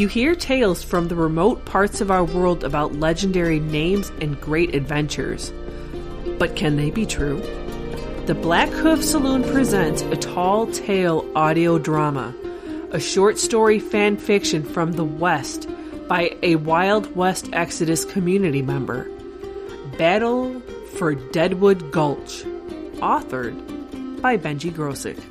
You hear tales from the remote parts of our world about legendary names and great adventures. But can they be true? The Black Hoof Saloon presents a tall tale audio drama, a short story fan fiction from the West by a Wild West Exodus community member. Battle for Deadwood Gulch, authored by Benji Grosek.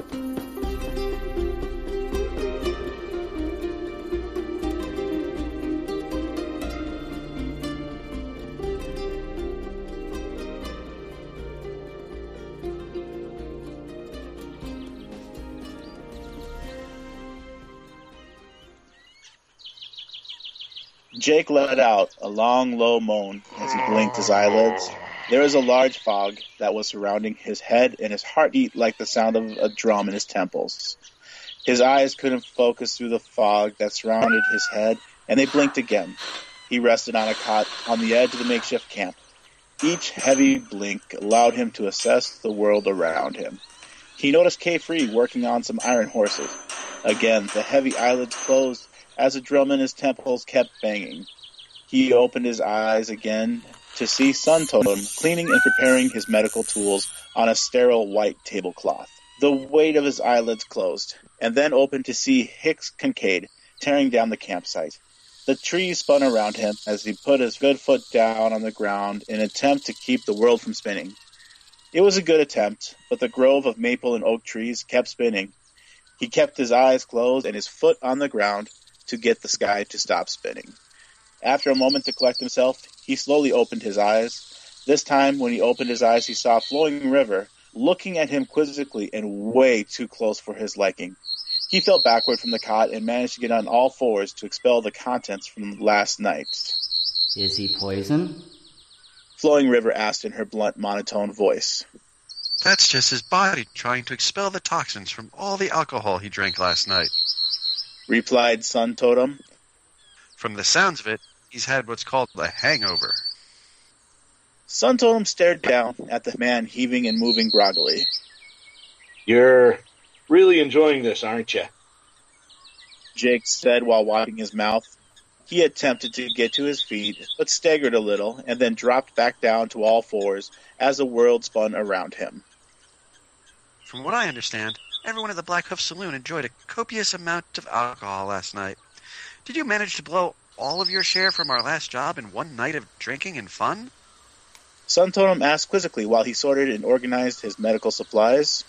Jake let out a long, low moan as he blinked his eyelids. There was a large fog that was surrounding his head, and his heart beat like the sound of a drum in his temples. His eyes couldn't focus through the fog that surrounded his head, and they blinked again. He rested on a cot on the edge of the makeshift camp. Each heavy blink allowed him to assess the world around him. He noticed K-Free working on some iron horses. Again, the heavy eyelids closed as a drum in his temples kept banging. He opened his eyes again to see Sun Totem cleaning and preparing his medical tools on a sterile white tablecloth. The weight of his eyelids closed, and then opened to see Hicks Kincaid tearing down the campsite. The trees spun around him as he put his good foot down on the ground in an attempt to keep the world from spinning. It was a good attempt, but the grove of maple and oak trees kept spinning. He kept his eyes closed and his foot on the ground to get the sky to stop spinning. After a moment to collect himself, he slowly opened his eyes. This time, when he opened his eyes, he saw a Flowing River looking at him quizzically and way too close for his liking. He fell backward from the cot and managed to get on all fours to expel the contents from last night. Is he poison? Flowing River asked in her blunt, monotone voice. That's just his body trying to expel the toxins from all the alcohol he drank last night. Replied Sun Totem. From the sounds of it, he's had what's called a hangover. Sun Totem stared down at the man heaving and moving groggily. You're really enjoying this, aren't you? Jake said while wiping his mouth. He attempted to get to his feet, but staggered a little and then dropped back down to all fours as the world spun around him. From what I understand, everyone at the Black Hoof Saloon enjoyed a copious amount of alcohol last night. Did you manage to blow all of your share from our last job in one night of drinking and fun? Sun Totem asked quizzically while he sorted and organized his medical supplies.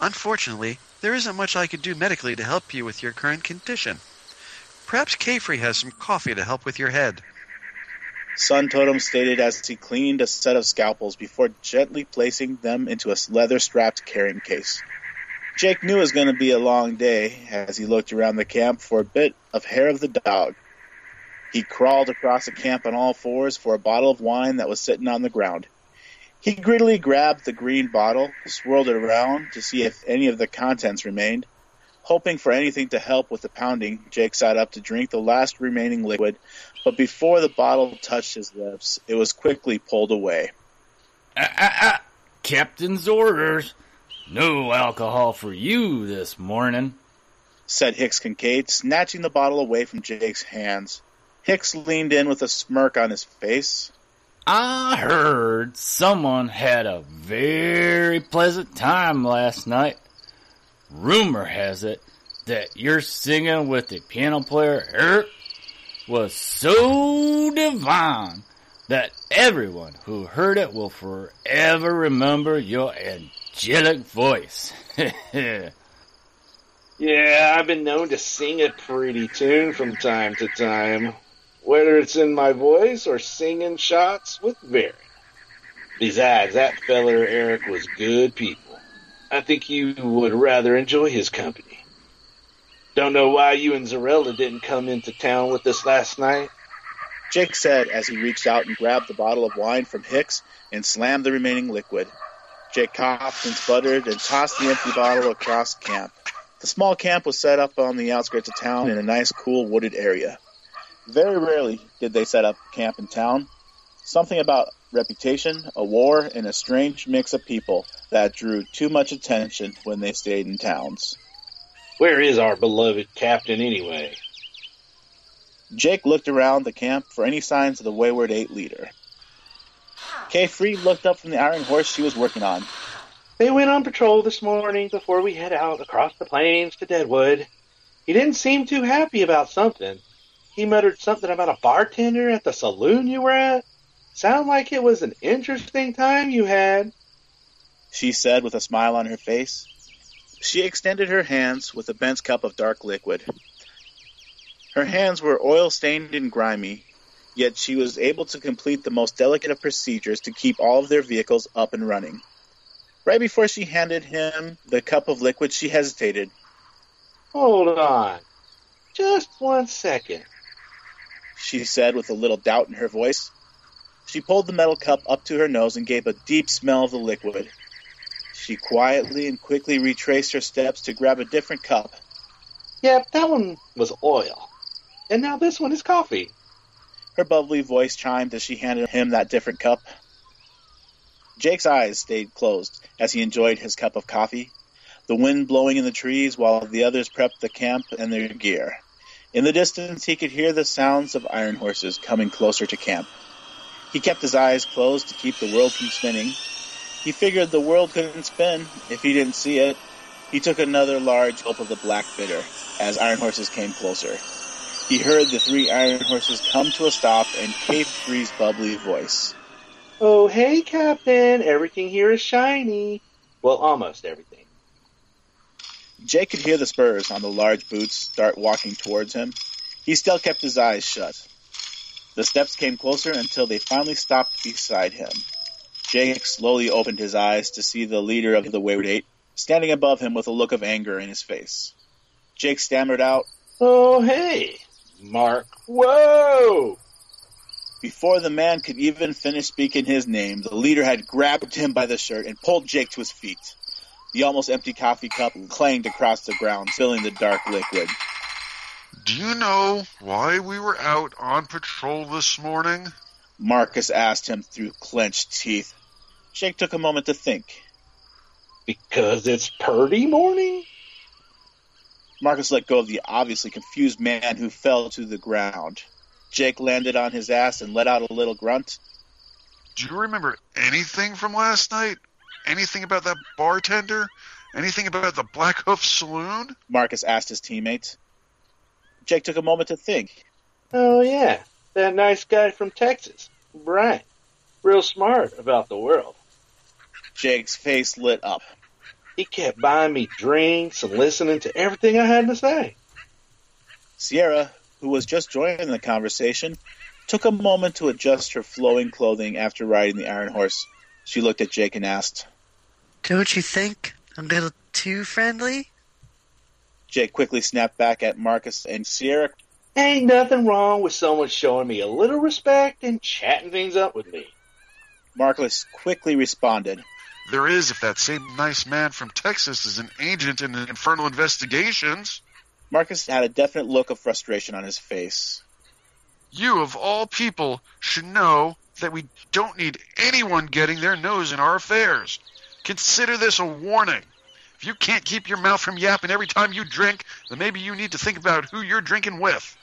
Unfortunately, there isn't much I could do medically to help you with your current condition. Perhaps Kafree has some coffee to help with your head. Sun Totem stated as he cleaned a set of scalpels before gently placing them into a leather strapped carrying case. Jake knew it was going to be a long day as he looked around the camp for a bit of hair of the dog. He crawled across the camp on all fours for a bottle of wine that was sitting on the ground. He greedily grabbed the green bottle, swirled it around to see if any of the contents remained. Hoping for anything to help with the pounding, Jake sat up to drink the last remaining liquid, but before the bottle touched his lips, it was quickly pulled away. Ah, ah, ah. Captain's orders. No alcohol for you this morning, said Hicks Kincaid, snatching the bottle away from Jake's hands. Hicks leaned in with a smirk on his face. I heard someone had a very pleasant time last night. Rumor has it that your singing with the piano player Eric was so divine that everyone who heard it will forever remember your angelic voice. yeah, I've been known to sing a pretty tune from time to time, whether it's in my voice or singing shots with Baron. Besides, that feller Eric was good people. I think you would rather enjoy his company. Don't know why you and Zerelda didn't come into town with us last night. Jake said as he reached out and grabbed the bottle of wine from Hicks and slammed the remaining liquid. Jake coughed and sputtered and tossed the empty bottle across camp. The small camp was set up on the outskirts of town in a nice, cool, wooded area. Very rarely did they set up camp in town. Something about reputation, a war, and a strange mix of people that drew too much attention when they stayed in towns. Where is our beloved captain anyway? Jake looked around the camp for any signs of the Wayward Eight leader. Kay Free looked up from the iron horse she was working on. They went on patrol this morning before we head out across the plains to Deadwood. He didn't seem too happy about something. He muttered something about a bartender at the saloon you were at. Sound like it was an interesting time you had. She said with a smile on her face. She extended her hands with a bent cup of dark liquid. Her hands were oil stained and grimy, yet she was able to complete the most delicate of procedures to keep all of their vehicles up and running. Right before she handed him the cup of liquid, she hesitated. Hold on. Just one second. She said with a little doubt in her voice. She pulled the metal cup up to her nose and gave a deep smell of the liquid. She quietly and quickly retraced her steps to grab a different cup. Yep, that one was oil. And now this one is coffee. Her bubbly voice chimed as she handed him that different cup. Jake's eyes stayed closed as he enjoyed his cup of coffee, the wind blowing in the trees while the others prepped the camp and their gear. In the distance, he could hear the sounds of iron horses coming closer to camp. He kept his eyes closed to keep the world from spinning. He figured the world couldn't spin if he didn't see it. He took another large gulp of the black bitter as iron horses came closer. He heard the three iron horses come to a stop and Kay Free's bubbly voice. Oh, hey, Captain. Everything here is shiny. Well, almost everything. Jake could hear the spurs on the large boots start walking towards him. He still kept his eyes shut. The steps came closer until they finally stopped beside him. Jake slowly opened his eyes to see the leader of the Wayward Eight standing above him with a look of anger in his face. Jake stammered out, Oh, hey, Mark. Whoa! Before the man could even finish speaking his name, the leader had grabbed him by the shirt and pulled Jake to his feet. The almost empty coffee cup clanged across the ground, filling the dark liquid. Do you know why we were out on patrol this morning? Marcus asked him through clenched teeth. Jake took a moment to think. Because it's Purdy morning? Marcus let go of the obviously confused man who fell to the ground. Jake landed on his ass and let out a little grunt. Do you remember anything from last night? Anything about that bartender? Anything about the Black Hoof Saloon? Marcus asked his teammates. Jake took a moment to think. Oh, yeah. That nice guy from Texas, Brian. Real smart about the world. Jake's face lit up. He kept buying me drinks and listening to everything I had to say. Sierra, who was just joining the conversation, took a moment to adjust her flowing clothing after riding the iron horse. She looked at Jake and asked, Don't you think I'm a little too friendly? Jake quickly snapped back at Marcus and Sierra. Ain't nothing wrong with someone showing me a little respect and chatting things up with me. Marcus quickly responded, There is if that same nice man from Texas is an agent in the Infernal Investigations. Marcus had a definite look of frustration on his face. You, of all people, should know that we don't need anyone getting their nose in our affairs. Consider this a warning. If you can't keep your mouth from yapping every time you drink, then maybe you need to think about who you're drinking with.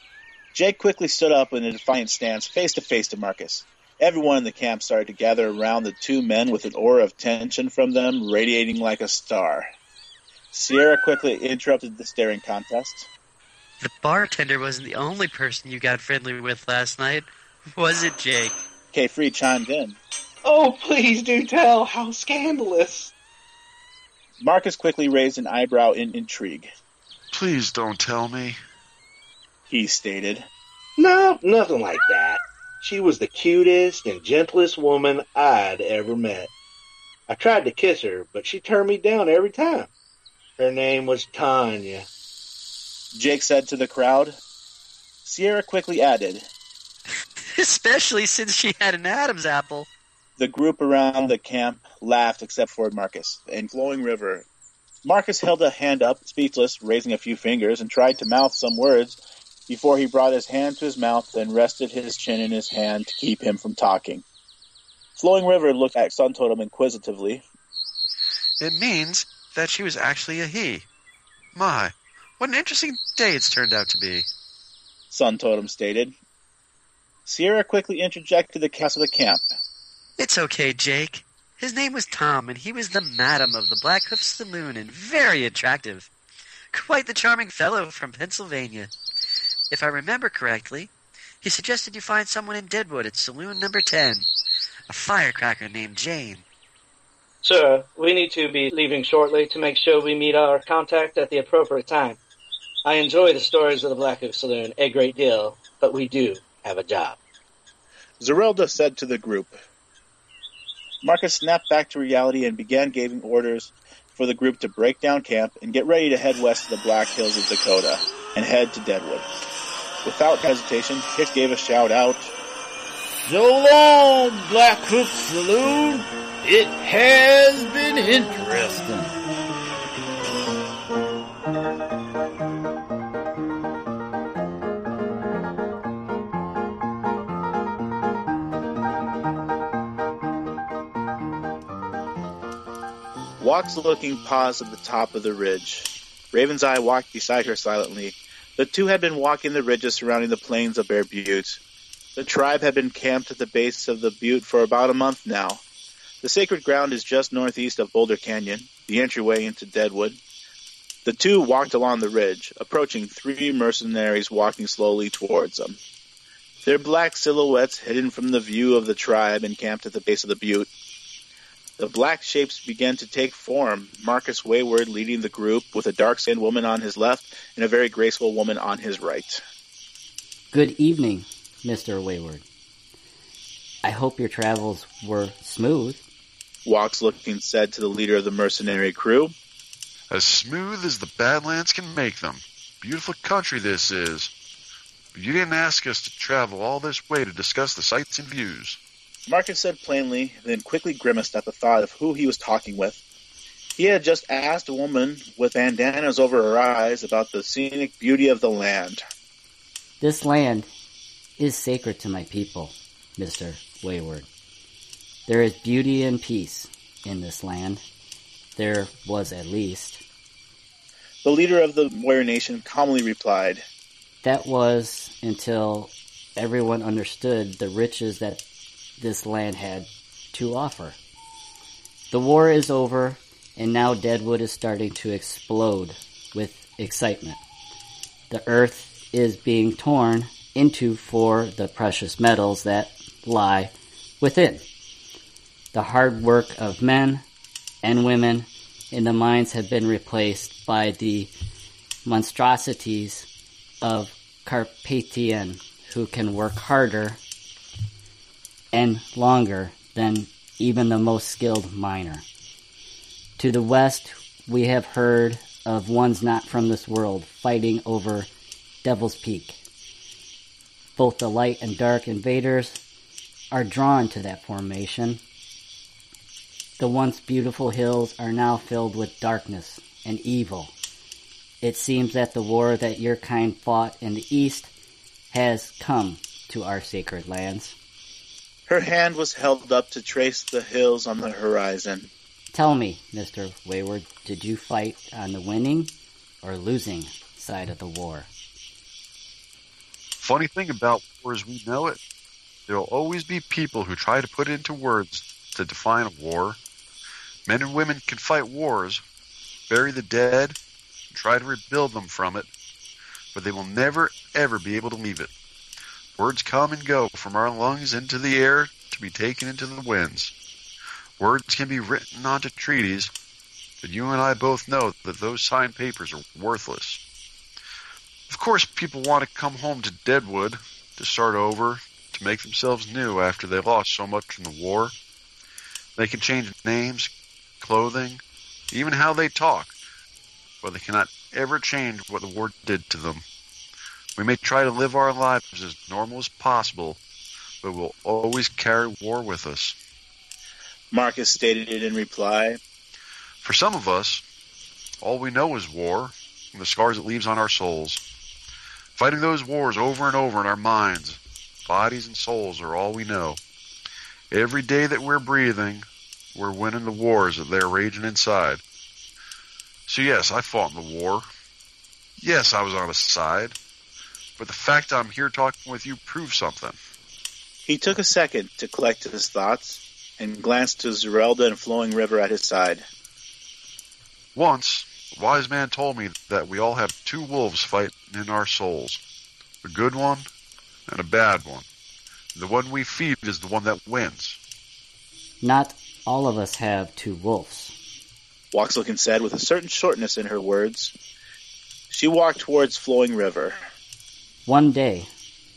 Jake quickly stood up in a defiant stance, face to face to Marcus. Everyone in the camp started to gather around the two men with an aura of tension from them radiating like a star. Sierra quickly interrupted the staring contest. The bartender wasn't the only person you got friendly with last night, was it, Jake? K Free chimed in. Oh, please do tell. How scandalous. Marcus quickly raised an eyebrow in intrigue. Please don't tell me. He stated, No, nothing like that. She was the cutest and gentlest woman I'd ever met. I tried to kiss her, but she turned me down every time. Her name was Tanya. Jake said to the crowd. Sierra quickly added, Especially since she had an Adam's apple. The group around the camp laughed except for Marcus and Flowing River. Marcus held a hand up, speechless, raising a few fingers, and tried to mouth some words before he brought his hand to his mouth and rested his chin in his hand to keep him from talking. Flowing River looked at Sun Totem inquisitively. It means that she was actually a he. My, what an interesting day it's turned out to be. Sun Totem stated. Sierra quickly interjected the cast of the camp. It's okay, Jake. His name was Tom, and he was the madam of the Black Hoof Saloon, and very attractive. Quite the charming fellow from Pennsylvania. If I remember correctly, he suggested you find someone in Deadwood at Saloon Number 10, a firecracker named Jane. Sir, we need to be leaving shortly to make sure we meet our contact at the appropriate time. I enjoy the stories of the Black Hoof Saloon a great deal, but we do have a job. Zerelda said to the group. Marcus snapped back to reality and began giving orders for the group to break down camp and get ready to head west to the Black Hills of Dakota and head to Deadwood. Without hesitation, Hick gave a shout out. So long, Black Hoof Saloon. It has been interesting. Walks Looking paused at the top of the ridge. Raven's Eye walked beside her silently. The two had been walking the ridges surrounding the plains of Bear Butte. The tribe had been camped at the base of the butte for about a month now. The sacred ground is just northeast of Boulder Canyon, the entryway into Deadwood. The two walked along the ridge, approaching three mercenaries walking slowly towards them. Their black silhouettes hidden from the view of the tribe encamped at the base of the butte. The black shapes began to take form, Marcus Wayward leading the group with a dark-skinned woman on his left and a very graceful woman on his right. Good evening, Mr. Wayward. I hope your travels were smooth. Walks Looking said to the leader of the mercenary crew. As smooth as the Badlands can make them. Beautiful country this is. But you didn't ask us to travel all this way to discuss the sights and views. Marcus said plainly, then quickly grimaced at the thought of who he was talking with. He had just asked a woman with bandanas over her eyes about the scenic beauty of the land. This land is sacred to my people, Mr. Wayward. There is beauty and peace in this land. There was at least. The leader of the warrior nation calmly replied, That was until everyone understood the riches that this land had to offer. The war is over, and now Deadwood is starting to explode with excitement. The earth is being torn into for the precious metals that lie within. The hard work of men and women in the mines have been replaced by the monstrosities of Carpathian who can work harder and longer than even the most skilled miner. To the west, we have heard of ones not from this world fighting over Devil's Peak. Both the light and dark invaders are drawn to that formation. The once beautiful hills are now filled with darkness and evil. It seems that the war that your kind fought in the east has come to our sacred lands. Her hand was held up to trace the hills on the horizon. Tell me, Mr. Wayward, did you fight on the winning or losing side of the war? Funny thing about war as we know it, there will always be people who try to put it into words to define a war. Men and women can fight wars, bury the dead, and try to rebuild them from it, but they will never ever be able to leave it. Words come and go from our lungs into the air to be taken into the winds. Words can be written onto treaties, but you and I both know that those signed papers are worthless. Of course, people want to come home to Deadwood to start over, to make themselves new after they lost so much in the war. They can change names, clothing, even how they talk, but they cannot ever change what the war did to them. We may try to live our lives as normal as possible, but we'll always carry war with us. Marcus stated it in reply. For some of us, all we know is war and the scars it leaves on our souls. Fighting those wars over and over in our minds, bodies and souls are all we know. Every day that we're breathing, we're winning the wars that they're raging inside. So yes, I fought in the war. Yes, I was on a side. But the fact I'm here talking with you proves something. He took a second to collect his thoughts and glanced to Zerelda and Flowing River at his side. Once, a wise man told me that we all have two wolves fighting in our souls a good one and a bad one. The one we feed is the one that wins. Not all of us have two wolves. Walks Looking said with a certain shortness in her words. She walked towards Flowing River. One day,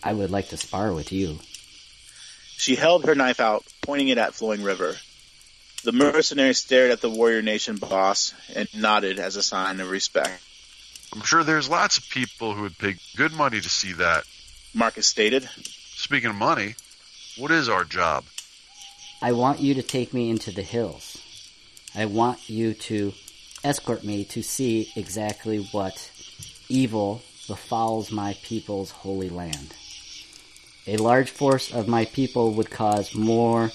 I would like to spar with you. She held her knife out, pointing it at Flowing River. The mercenary stared at the Warrior Nation boss and nodded as a sign of respect. I'm sure there's lots of people who would pay good money to see that. Marcus stated. Speaking of money, what is our job? I want you to take me into the hills. I want you to escort me to see exactly what evil befouls my people's holy land. A large force of my people would cause more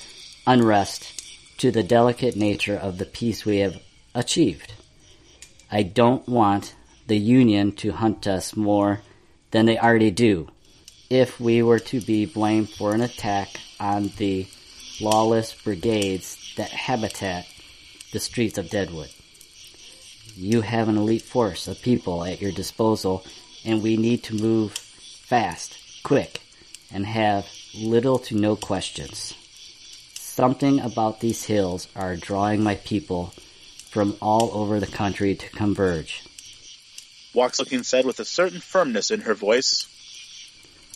unrest to the delicate nature of the peace we have achieved. I don't want the Union to hunt us more than they already do. If we were to be blamed for an attack on the lawless brigades that habitat the streets of Deadwood. You have an elite force of people at your disposal, and we need to move fast, quick, and have little to no questions. Something about these hills are drawing my people from all over the country to converge. Walks Looking said with a certain firmness in her voice.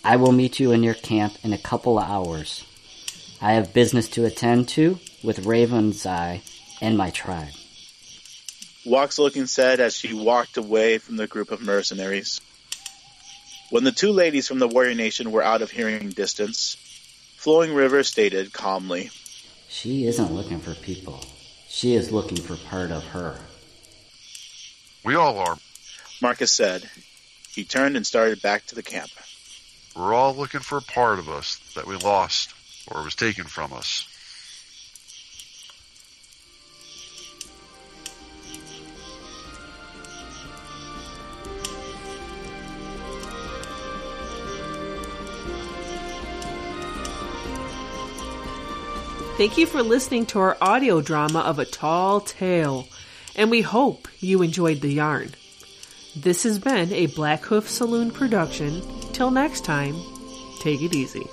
I will meet you in your camp in a couple of hours. I have business to attend to with Raven's Eye and my tribe. Walks Looking said as she walked away from the group of mercenaries. When the two ladies from the warrior nation were out of hearing distance, Flowing River stated calmly, She isn't looking for people. She is looking for part of her. We all are. Marcus said. He turned and started back to the camp. We're all looking for a part of us that we lost or was taken from us. Thank you for listening to our audio drama of A Tall Tale, and we hope you enjoyed the yarn. This has been a Black Hoof Saloon production. Till next time, take it easy.